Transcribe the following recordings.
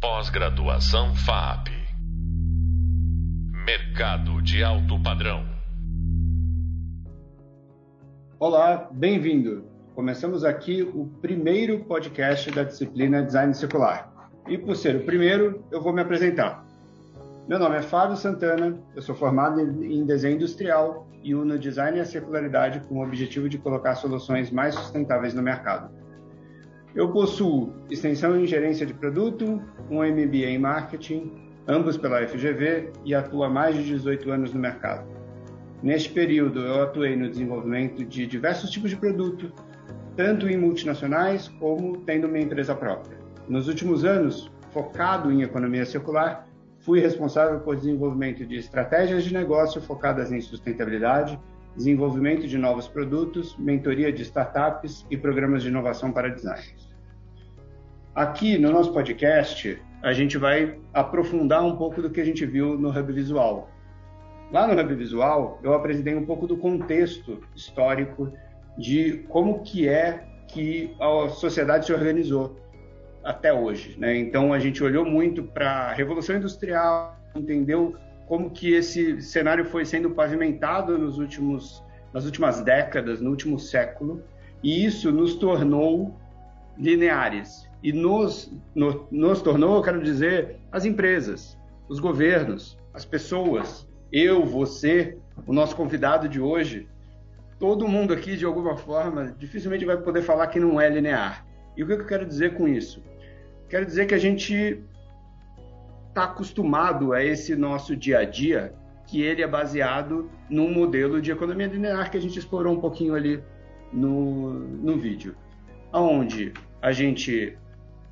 Pós-graduação FAP. Mercado de alto padrão. Olá, bem-vindo. Começamos aqui o primeiro podcast da disciplina Design Circular. E por ser o primeiro, eu vou me apresentar. Meu nome é Fábio Santana, eu sou formado em desenho industrial e uno design e a circularidade com o objetivo de colocar soluções mais sustentáveis no mercado. Eu possuo extensão em gerência de produto, um MBA em marketing, ambos pela FGV e atuo há mais de 18 anos no mercado. Neste período, eu atuei no desenvolvimento de diversos tipos de produto, tanto em multinacionais como tendo uma empresa própria. Nos últimos anos, focado em economia circular, Fui responsável por desenvolvimento de estratégias de negócio focadas em sustentabilidade, desenvolvimento de novos produtos, mentoria de startups e programas de inovação para designers. Aqui no nosso podcast, a gente vai aprofundar um pouco do que a gente viu no Hub Visual. Lá no Hub Visual, eu apresentei um pouco do contexto histórico de como que é que a sociedade se organizou até hoje. Né? Então a gente olhou muito para a revolução industrial, entendeu como que esse cenário foi sendo pavimentado nos últimos nas últimas décadas, no último século, e isso nos tornou lineares e nos, no, nos tornou, eu quero dizer, as empresas, os governos, as pessoas, eu, você, o nosso convidado de hoje, todo mundo aqui de alguma forma dificilmente vai poder falar que não é linear. E o que eu quero dizer com isso? Quero dizer que a gente está acostumado a esse nosso dia a dia, que ele é baseado num modelo de economia linear que a gente explorou um pouquinho ali no, no vídeo, aonde a gente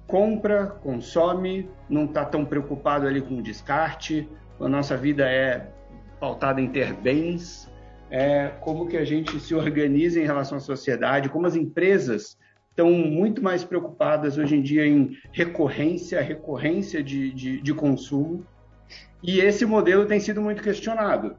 compra, consome, não está tão preocupado ali com descarte, a nossa vida é pautada em ter bens, é, como que a gente se organiza em relação à sociedade, como as empresas estão muito mais preocupadas hoje em dia em recorrência, recorrência de, de, de consumo. E esse modelo tem sido muito questionado,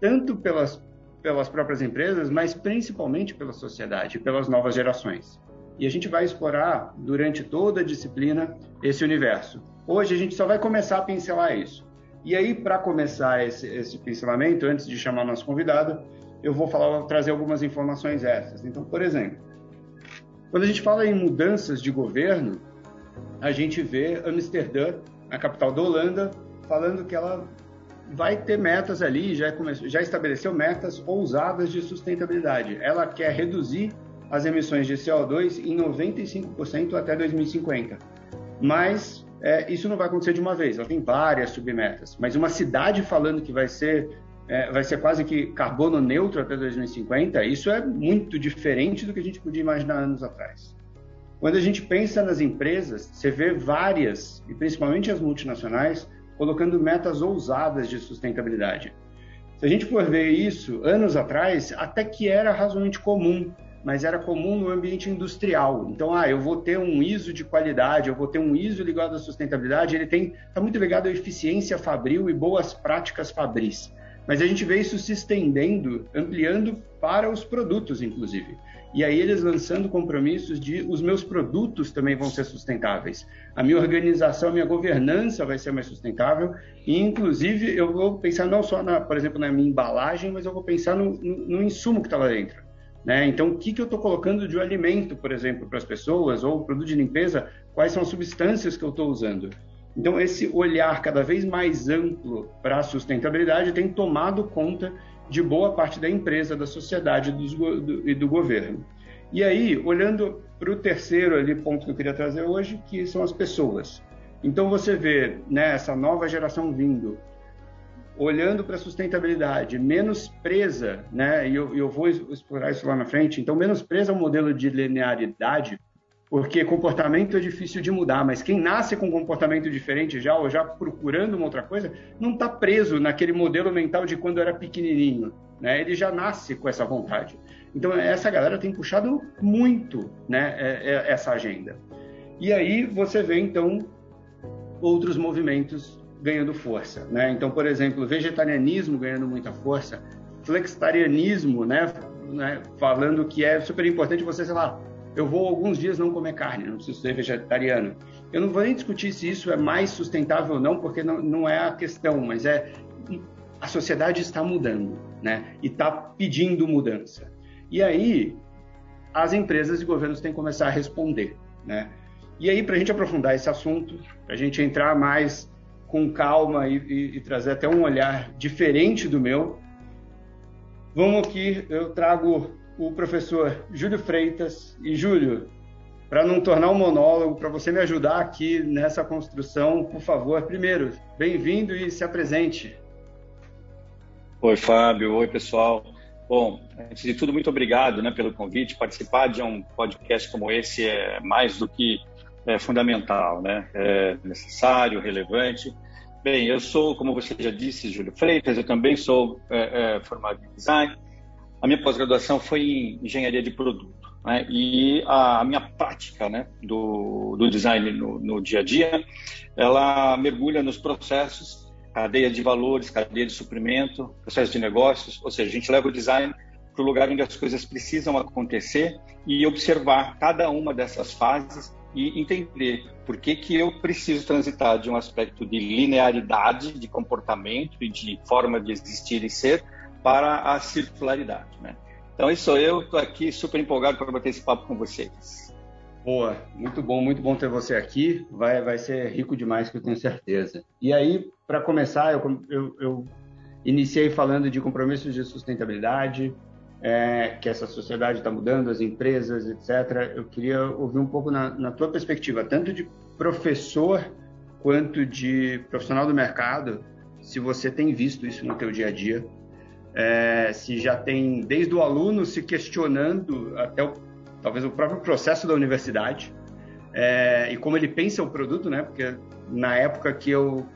tanto pelas, pelas próprias empresas, mas principalmente pela sociedade, pelas novas gerações. E a gente vai explorar durante toda a disciplina esse universo. Hoje a gente só vai começar a pincelar isso. E aí, para começar esse, esse pincelamento, antes de chamar nosso convidado, eu vou falar, trazer algumas informações essas. Então, por exemplo, quando a gente fala em mudanças de governo, a gente vê Amsterdã, a capital da Holanda, falando que ela vai ter metas ali, já, começou, já estabeleceu metas ousadas de sustentabilidade. Ela quer reduzir as emissões de CO2 em 95% até 2050. Mas é, isso não vai acontecer de uma vez, ela tem várias submetas. Mas uma cidade falando que vai ser é, vai ser quase que carbono neutro até 2050, isso é muito diferente do que a gente podia imaginar anos atrás. Quando a gente pensa nas empresas, você vê várias, e principalmente as multinacionais, colocando metas ousadas de sustentabilidade. Se a gente for ver isso, anos atrás, até que era razoavelmente comum, mas era comum no ambiente industrial. Então, ah, eu vou ter um ISO de qualidade, eu vou ter um ISO ligado à sustentabilidade, ele tem está muito ligado à eficiência fabril e boas práticas fabris. Mas a gente vê isso se estendendo, ampliando para os produtos, inclusive. E aí eles lançando compromissos de os meus produtos também vão ser sustentáveis. A minha organização, a minha governança vai ser mais sustentável. E, inclusive, eu vou pensar não só, na, por exemplo, na minha embalagem, mas eu vou pensar no, no, no insumo que está lá dentro. Né? Então, o que, que eu estou colocando de alimento, por exemplo, para as pessoas, ou produto de limpeza, quais são as substâncias que eu estou usando? Então, esse olhar cada vez mais amplo para a sustentabilidade tem tomado conta de boa parte da empresa, da sociedade do, e do governo. E aí, olhando para o terceiro ali, ponto que eu queria trazer hoje, que são as pessoas. Então, você vê né, essa nova geração vindo, olhando para a sustentabilidade, menos presa, né, e eu, eu vou explorar isso lá na frente, então, menos presa ao modelo de linearidade, porque comportamento é difícil de mudar, mas quem nasce com um comportamento diferente já, ou já procurando uma outra coisa, não está preso naquele modelo mental de quando era pequenininho, né? Ele já nasce com essa vontade. Então, essa galera tem puxado muito né, é, é, essa agenda. E aí você vê, então, outros movimentos ganhando força. Né? Então, por exemplo, vegetarianismo ganhando muita força, flexitarianismo, né, né, falando que é super importante você, sei lá, eu vou alguns dias não comer carne, não preciso ser vegetariano. Eu não vou nem discutir se isso é mais sustentável ou não, porque não, não é a questão, mas é a sociedade está mudando, né? E está pedindo mudança. E aí as empresas e governos têm que começar a responder, né? E aí para a gente aprofundar esse assunto, para a gente entrar mais com calma e, e, e trazer até um olhar diferente do meu, vamos aqui, eu trago o professor Júlio Freitas. E, Júlio, para não tornar um monólogo, para você me ajudar aqui nessa construção, por favor, primeiro, bem-vindo e se apresente. Oi, Fábio. Oi, pessoal. Bom, antes de tudo, muito obrigado né, pelo convite. Participar de um podcast como esse é mais do que é, fundamental, né? É necessário, relevante. Bem, eu sou, como você já disse, Júlio Freitas, eu também sou é, é, formado em design. A minha pós-graduação foi em engenharia de produto. Né? E a, minha prática né, do, do design no, no, dia a dia, ela mergulha nos processos, cadeia de valores, cadeia de suprimento, processo de negócios, ou seja, a gente leva o design para o lugar onde as coisas precisam acontecer e observar cada uma dessas fases e entender por que, que eu preciso transitar de um aspecto de linearidade de comportamento e de forma de existir e ser para a circularidade. Né? Então, isso sou eu, estou aqui super empolgado para bater esse papo com vocês. Boa, muito bom, muito bom ter você aqui. Vai, vai ser rico demais, que eu tenho certeza. E aí, para começar, eu, eu, eu, iniciei falando de compromissos de sustentabilidade, é, que essa sociedade está mudando, as empresas, etc. Eu queria ouvir um pouco na, na tua perspectiva, tanto de professor quanto de profissional do mercado, se você tem visto isso no teu dia a dia, é, se já tem desde o aluno se questionando até o, talvez o próprio processo da universidade é, e como ele pensa o produto, né? Porque na época que eu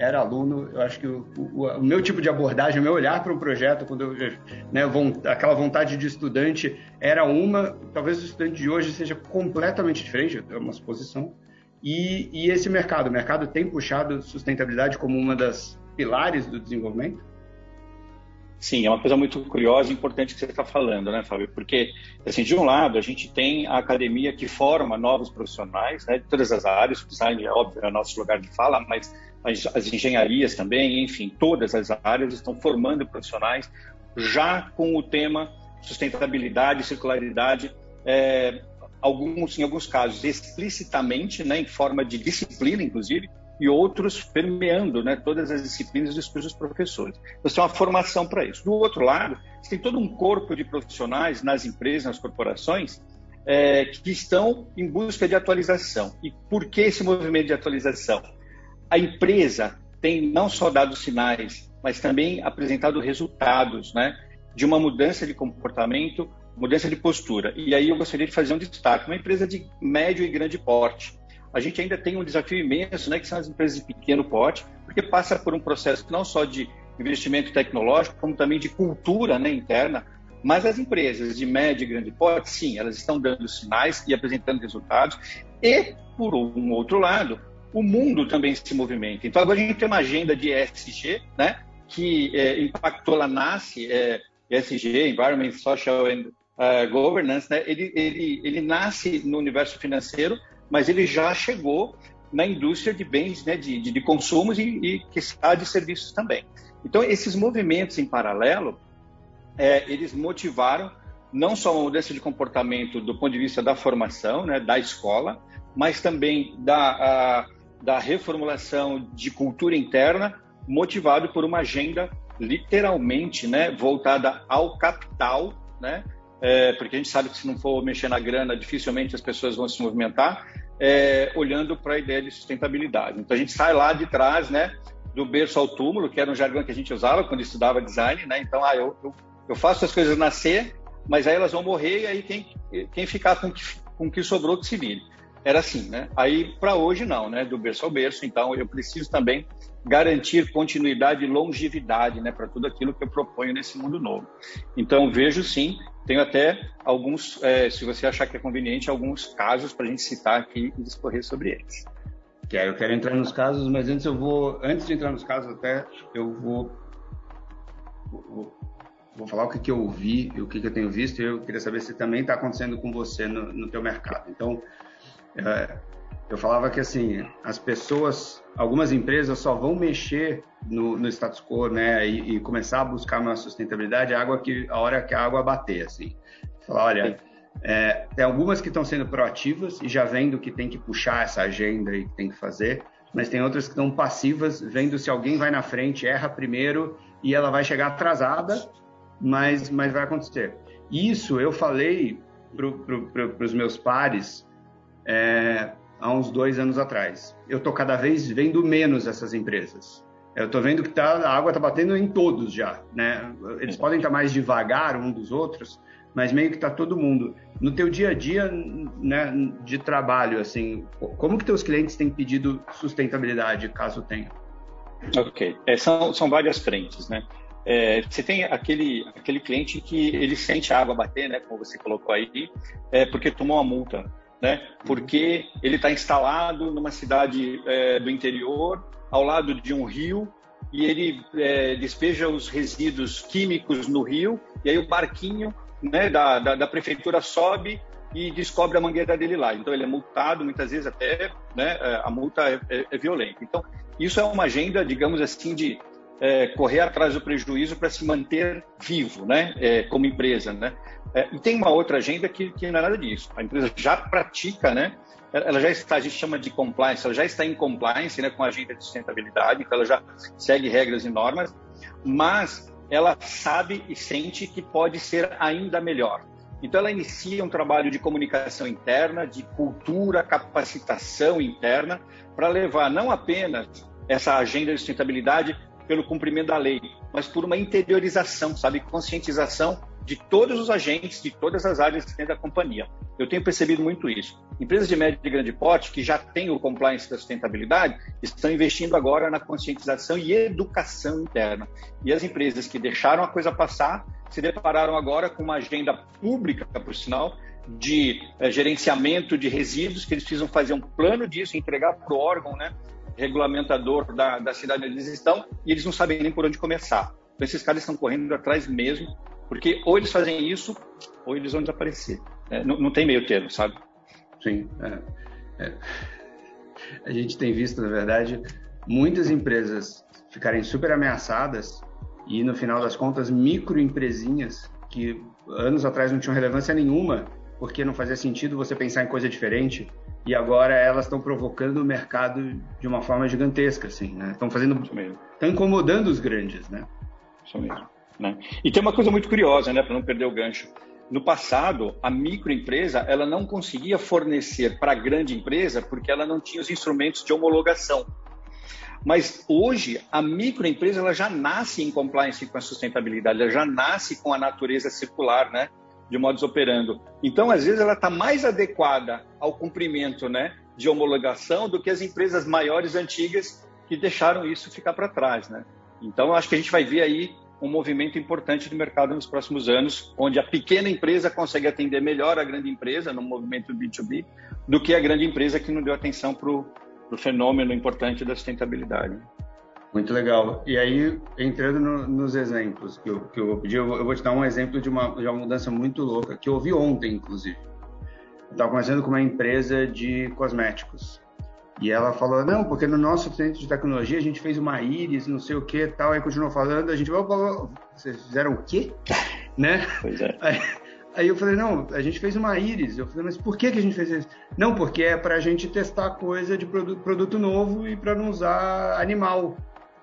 era aluno, eu acho que o, o, o meu tipo de abordagem, o meu olhar para um projeto, quando eu, né, aquela vontade de estudante era uma, talvez o estudante de hoje seja completamente diferente, é uma suposição. E, e esse mercado, o mercado tem puxado sustentabilidade como uma das pilares do desenvolvimento? Sim, é uma coisa muito curiosa e importante que você está falando, né, Fábio? Porque, assim, de um lado, a gente tem a academia que forma novos profissionais, né, de todas as áreas, o design, é óbvio, é o nosso lugar de fala, mas as, as engenharias também, enfim, todas as áreas estão formando profissionais já com o tema sustentabilidade, circularidade, é, alguns, em alguns casos, explicitamente, né, em forma de disciplina, inclusive, e outros permeando né, todas as disciplinas dos cujos professores. Você tem uma formação para isso. Do outro lado, tem todo um corpo de profissionais nas empresas, nas corporações, é, que estão em busca de atualização. E por que esse movimento de atualização? A empresa tem não só dado sinais, mas também apresentado resultados né, de uma mudança de comportamento, mudança de postura. E aí eu gostaria de fazer um destaque. Uma empresa de médio e grande porte, a gente ainda tem um desafio imenso, né, que são as empresas de pequeno porte, porque passa por um processo não só de investimento tecnológico, como também de cultura né, interna. Mas as empresas de médio e grande porte, sim, elas estão dando sinais e apresentando resultados. E, por um outro lado, o mundo também se movimenta. Então, agora a gente tem uma agenda de ESG, né, que é, impactou lá nasce, é, ESG, Environment, Social and uh, Governance, né, ele, ele, ele nasce no universo financeiro, mas ele já chegou na indústria de bens, né, de, de, de consumos e, e que está de serviços também. Então, esses movimentos em paralelo, é, eles motivaram não só uma mudança de comportamento do ponto de vista da formação, né, da escola, mas também da, a, da reformulação de cultura interna, motivado por uma agenda literalmente né, voltada ao capital, né, é, porque a gente sabe que se não for mexer na grana, dificilmente as pessoas vão se movimentar, é, olhando para a ideia de sustentabilidade. Então a gente sai lá de trás, né, do berço ao túmulo, que era um jargão que a gente usava quando estudava design, né? Então, ah, eu, eu, eu faço as coisas nascer, mas aí elas vão morrer e aí quem, quem ficar com que, com que sobrou que se vire. Era assim, né? Aí para hoje não, né? Do berço ao berço. Então eu preciso também garantir continuidade e longevidade, né? Para tudo aquilo que eu proponho nesse mundo novo. Então vejo sim tenho até alguns, é, se você achar que é conveniente, alguns casos para a gente citar aqui e discorrer sobre eles. Que aí eu quero entrar nos casos, mas antes eu vou, antes de entrar nos casos até, eu vou, vou, vou falar o que, que eu e o que, que eu tenho visto, e eu queria saber se também está acontecendo com você no, no teu mercado. Então, eu falava que assim as pessoas, algumas empresas só vão mexer no, no status quo, né, e, e, começar a buscar uma sustentabilidade a água que a hora que a água bater, assim. Falar, olha, é, tem algumas que estão sendo proativas e já vendo que tem que puxar essa agenda e que tem que fazer, mas tem outras que estão passivas, vendo se alguém vai na frente, erra primeiro e ela vai chegar atrasada, mas, mas vai acontecer. Isso eu falei para pro, os meus pares é, há uns dois anos atrás. Eu estou cada vez vendo menos essas empresas. Eu estou vendo que tá, a água está batendo em todos já, né? Eles podem estar tá mais devagar um dos outros, mas meio que está todo mundo. No teu dia a dia né, de trabalho, assim, como que teus clientes têm pedido sustentabilidade, caso tenha? Ok, é, são, são várias frentes, né? É, você tem aquele, aquele cliente que ele sente a água bater, né, como você colocou aí, é, porque tomou uma multa né? Porque ele está instalado numa cidade é, do interior, ao lado de um rio, e ele é, despeja os resíduos químicos no rio, e aí o barquinho né, da, da, da, prefeitura sobe e descobre a mangueira dele lá. Então ele é multado, muitas vezes até né, é, a multa é, é, é violenta. Então isso é uma agenda, digamos assim, de é, correr atrás do prejuízo para se manter vivo, né, é, como empresa, né. É, e tem uma outra agenda que, que, não é nada disso. A empresa já pratica, né, ela já está, a gente chama de compliance, ela já está em compliance, né, com a agenda de sustentabilidade, então ela já segue regras e normas, mas ela sabe e sente que pode ser ainda melhor. Então ela inicia um trabalho de comunicação interna, de cultura, capacitação interna, para levar não apenas essa agenda de sustentabilidade pelo cumprimento da lei, mas por uma interiorização, sabe, conscientização de todos os agentes, de todas as áreas dentro da companhia. Eu tenho percebido muito isso. Empresas de médio e grande porte que já têm o compliance da sustentabilidade estão investindo agora na conscientização e educação interna. E as empresas que deixaram a coisa passar se depararam agora com uma agenda pública, por sinal, de é, gerenciamento de resíduos, que eles precisam fazer um plano disso, entregar para o órgão, né, regulamentador da, da cidade onde eles estão e eles não sabem nem por onde começar. Então, esses caras estão correndo atrás mesmo, porque ou eles fazem isso ou eles vão desaparecer. É, não, não, tem meio termo, sabe? Sim. É, é. A gente tem visto, na verdade, muitas empresas ficarem super ameaçadas e, no final das contas, microempresinhas que anos atrás não tinham relevância nenhuma, porque não fazia sentido você pensar em coisa diferente, e agora elas estão provocando o mercado de uma forma gigantesca, assim, né? Estão fazendo, estão incomodando os grandes, né? Isso mesmo. Né? E tem uma coisa muito curiosa, né, para não perder o gancho. No passado, a microempresa ela não conseguia fornecer para a grande empresa porque ela não tinha os instrumentos de homologação. Mas hoje a microempresa ela já nasce em compliance com a sustentabilidade, ela já nasce com a natureza circular, né? de modus operando. Então, às vezes, ela está mais adequada ao cumprimento né, de homologação do que as empresas maiores, antigas, que deixaram isso ficar para trás. Né? Então, acho que a gente vai ver aí um movimento importante do mercado nos próximos anos, onde a pequena empresa consegue atender melhor a grande empresa no movimento B2B do que a grande empresa que não deu atenção para o fenômeno importante da sustentabilidade. Muito legal. E aí, entrando no, nos exemplos que eu, que eu vou pedir, eu, eu, vou te dar um exemplo de uma, de uma mudança muito louca, que eu ouvi ontem, inclusive. Estava conversando com uma empresa de cosméticos. E ela falou, não, porque no nosso centro de tecnologia a gente fez uma íris, não sei o que tal. Aí continuou falando, a gente, vocês fizeram o quê? né? Pois é. Aí, aí, eu falei, não, a gente fez uma íris. Eu falei, mas por que, que a gente fez isso? Não, porque é para a gente testar coisa de produto, produto novo e para não usar animal.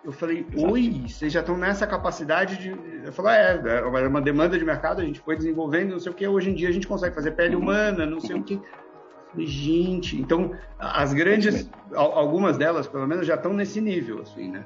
Eu falei, oi, vocês já estão nessa capacidade de. Eu falei, é, é uma demanda de mercado, a gente foi desenvolvendo, não sei o que, hoje em dia a gente consegue fazer pele uhum. humana, não sei o que. Gente, então as grandes, algumas delas, pelo menos, já estão nesse nível, assim, né?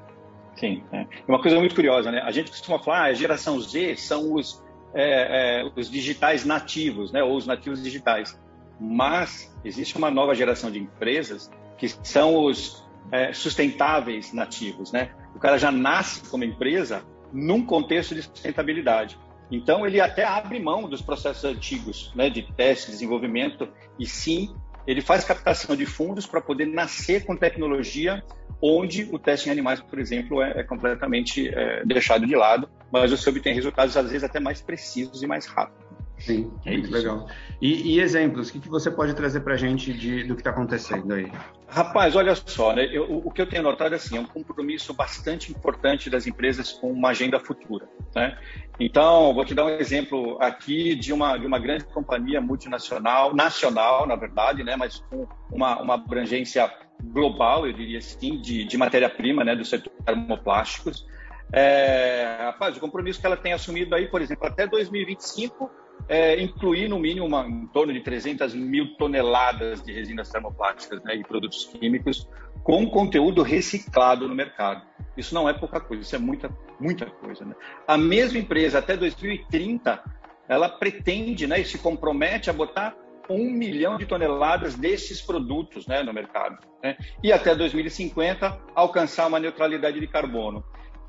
Sim, é. uma coisa muito curiosa, né? A gente costuma falar, ah, a geração Z são os, é, é, os digitais nativos, né? Ou os nativos digitais. Mas existe uma nova geração de empresas que são os é, sustentáveis nativos, né? O cara já nasce como empresa num contexto de sustentabilidade. Então, ele até abre mão dos processos antigos, né, de teste, desenvolvimento, e sim, ele faz captação de fundos para poder nascer com tecnologia onde o teste em animais, por exemplo, é, é completamente é, deixado de lado mas você obtém resultados às vezes até mais precisos e mais rápidos. Sim, é muito isso. legal. E, e, exemplos, o que, que você pode trazer para a gente de, do que está acontecendo aí? Rapaz, olha só, né? Eu, o que eu tenho notado é assim, é um compromisso bastante importante das empresas com uma agenda futura. Né? Então, vou te dar um exemplo aqui de uma, de uma grande companhia multinacional, nacional, na verdade, né? mas com uma, uma abrangência global, eu diria assim, de, de matéria-prima né? do setor termoplásticos. É, rapaz, o compromisso que ela tem assumido aí, por exemplo, até 2025 é, incluir no mínimo uma, em torno de 300 mil toneladas de resinas termoplásticas né, e produtos químicos com conteúdo reciclado no mercado. Isso não é pouca coisa, isso é muita, muita coisa. Né? A mesma empresa, até 2030, ela pretende né, e se compromete a botar um milhão de toneladas desses produtos né, no mercado. Né? E até 2050, alcançar uma neutralidade de carbono.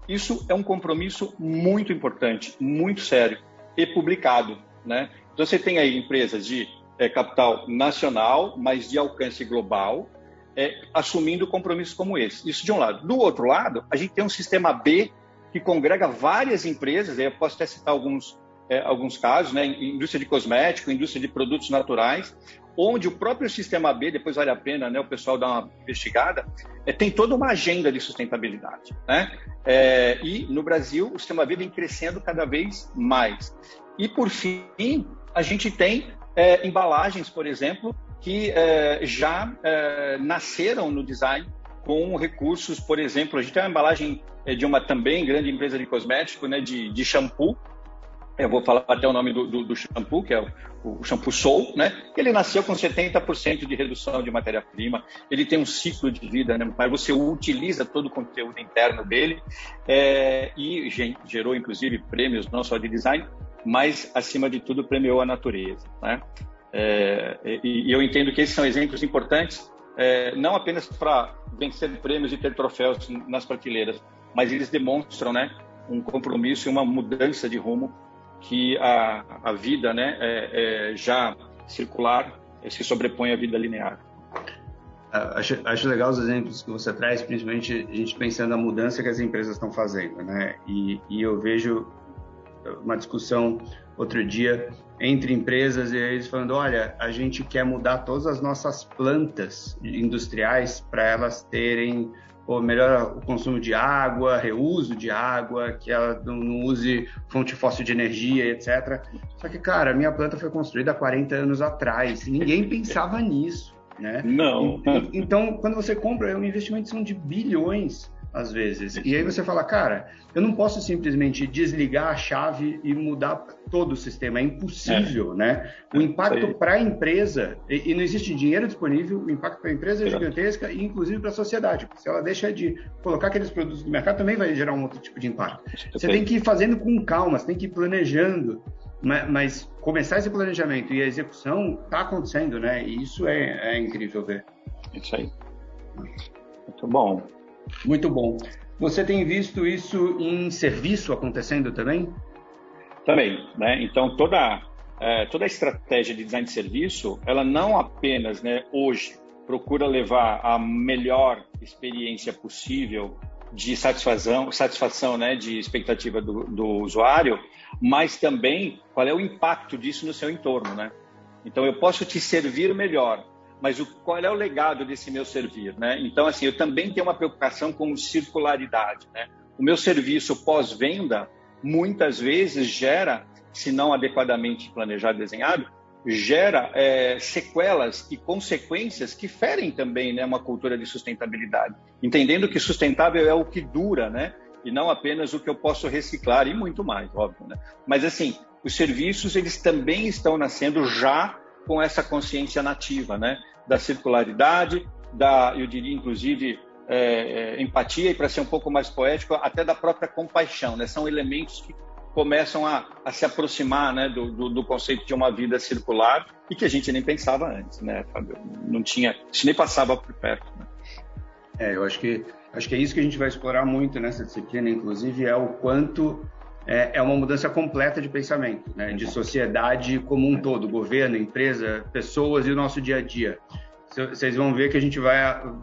Isso é um compromisso muito importante, muito sério e publicado. Né? Então, você tem aí empresas de é, capital nacional, mas de alcance global, é, assumindo compromissos como esse. Isso de um lado. Do outro lado, a gente tem um sistema B que congrega várias empresas, eu posso até citar alguns, é, alguns casos, né? indústria de cosmético, indústria de produtos naturais, onde o próprio sistema B, depois vale a pena né, o pessoal dar uma investigada, é, tem toda uma agenda de sustentabilidade. Né? É, e no Brasil, o sistema B vem crescendo cada vez mais. E, por fim, a gente tem é, embalagens, por exemplo, que é, já é, nasceram no design com recursos, por exemplo, a gente tem uma embalagem é, de uma também grande empresa de cosmético, né, de, de shampoo, eu vou falar até o nome do, do, do shampoo, que é o, o, shampoo Soul, né? Ele nasceu com 70% de redução de matéria-prima, ele tem um ciclo de vida, né? Mas você utiliza todo o conteúdo interno dele é, e gerou, inclusive, prêmios não só de design, mas, acima de tudo, premiou a natureza. Né? É, e, e, eu entendo que esses são exemplos importantes, é, não apenas para vencer prêmios e ter troféus nas prateleiras, mas eles demonstram né, um compromisso e uma mudança de rumo que a, a vida né, é, é já circular se sobrepõe à vida linear. Acho, acho, legal os exemplos que você traz, principalmente a gente pensando na mudança que as empresas estão fazendo, né? E, e eu vejo uma discussão outro dia entre empresas e eles falando, olha, a gente quer mudar todas as nossas plantas industriais para elas terem ou melhor o consumo de água, reuso de água, que ela não use fonte fóssil de energia, etc. Só que, cara, a minha planta foi construída há 40 anos atrás, ninguém pensava nisso, né? Não. Então, quando você compra, é um investimento são de bilhões às vezes. E aí você fala, cara, eu não posso simplesmente desligar a chave e mudar todo o sistema, é impossível, é. né? O impacto para a empresa, e, e, não existe dinheiro disponível, o impacto para a empresa é gigantesca e inclusive para a sociedade. Se ela deixa de colocar aqueles produtos no mercado, também vai gerar um outro tipo de impacto. Você tem que ir fazendo com calma, você tem que ir planejando, mas, mas começar esse planejamento e a execução está acontecendo, né? E isso é, é incrível ver. Isso aí. Muito bom. Muito bom. Você tem visto isso em serviço acontecendo também? Também, né? Então toda é, toda a estratégia de design de serviço, ela não apenas, né, hoje procura levar a melhor experiência possível de satisfação, satisfação, né, de expectativa do, do usuário, mas também qual é o impacto disso no seu entorno, né? Então eu posso te servir melhor, mas o, qual é o legado desse meu servir, né? Então, assim, eu também tenho uma preocupação com circularidade, né? O meu serviço pós-venda, muitas vezes, gera, se não adequadamente planejado e desenhado, gera é, sequelas e consequências que ferem também né, uma cultura de sustentabilidade, entendendo que sustentável é o que dura, né? E não apenas o que eu posso reciclar e muito mais, óbvio, né? Mas assim, os serviços eles também estão nascendo já com essa consciência nativa, né? Da circularidade, da, eu diria, inclusive, é, é, empatia e, para ser um pouco mais poético, até da própria compaixão. Né? São elementos que começam a, a se aproximar né, do, do, do, conceito de uma vida circular e que a gente nem pensava antes, né, Fábio? Não tinha, isso nem passava por perto. Né? É, eu acho que acho que é isso que a gente vai explorar muito nessa disciplina, inclusive, é o quanto é uma mudança completa de pensamento, né? de sociedade como um todo, governo, empresa, pessoas e o nosso dia a dia. Vocês vão ver que a gente vai,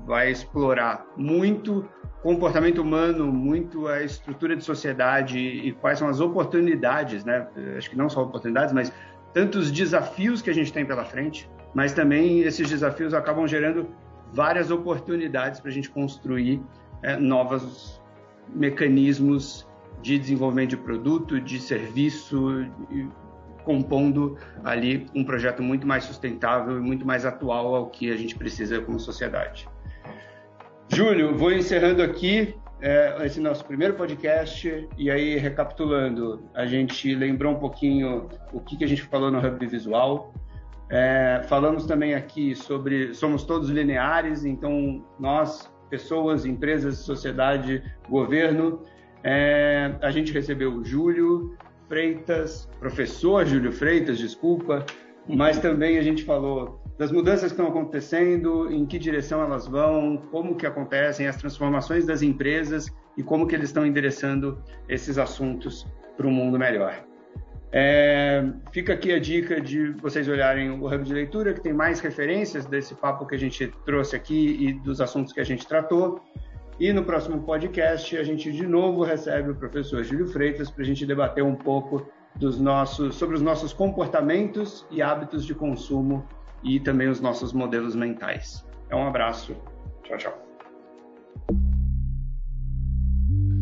vai explorar muito comportamento humano, muito a estrutura de sociedade e quais são as oportunidades, né? Acho que não só oportunidades, mas tantos desafios que a gente tem pela frente, mas também esses desafios acabam gerando várias oportunidades para a gente construir é, novos mecanismos de desenvolvimento de produto, de serviço, compondo ali um projeto muito mais sustentável e muito mais atual ao que a gente precisa como sociedade. Júlio, vou encerrando aqui é, esse nosso primeiro podcast e aí recapitulando, a gente lembrou um pouquinho o que, que a gente falou no Hub Visual. É, falamos também aqui sobre somos todos lineares, então nós, pessoas, empresas, sociedade, governo, é, a gente recebeu o Júlio Freitas, professor Júlio Freitas, desculpa, mas também a gente falou das mudanças que estão acontecendo, em que direção elas vão, como que acontecem, as transformações das empresas e como que eles estão endereçando esses assuntos para um mundo melhor. É, fica aqui a dica de vocês olharem o Hub de Leitura, que tem mais referências desse papo que a gente trouxe aqui e dos assuntos que a gente tratou. E no próximo podcast a gente de novo recebe o professor Júlio Freitas para a gente debater um pouco dos nossos, sobre os nossos comportamentos e hábitos de consumo e também os nossos modelos mentais. É um abraço. Tchau, tchau.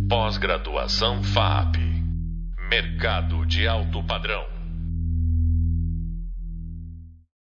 Pós-graduação FAP. Mercado de alto padrão.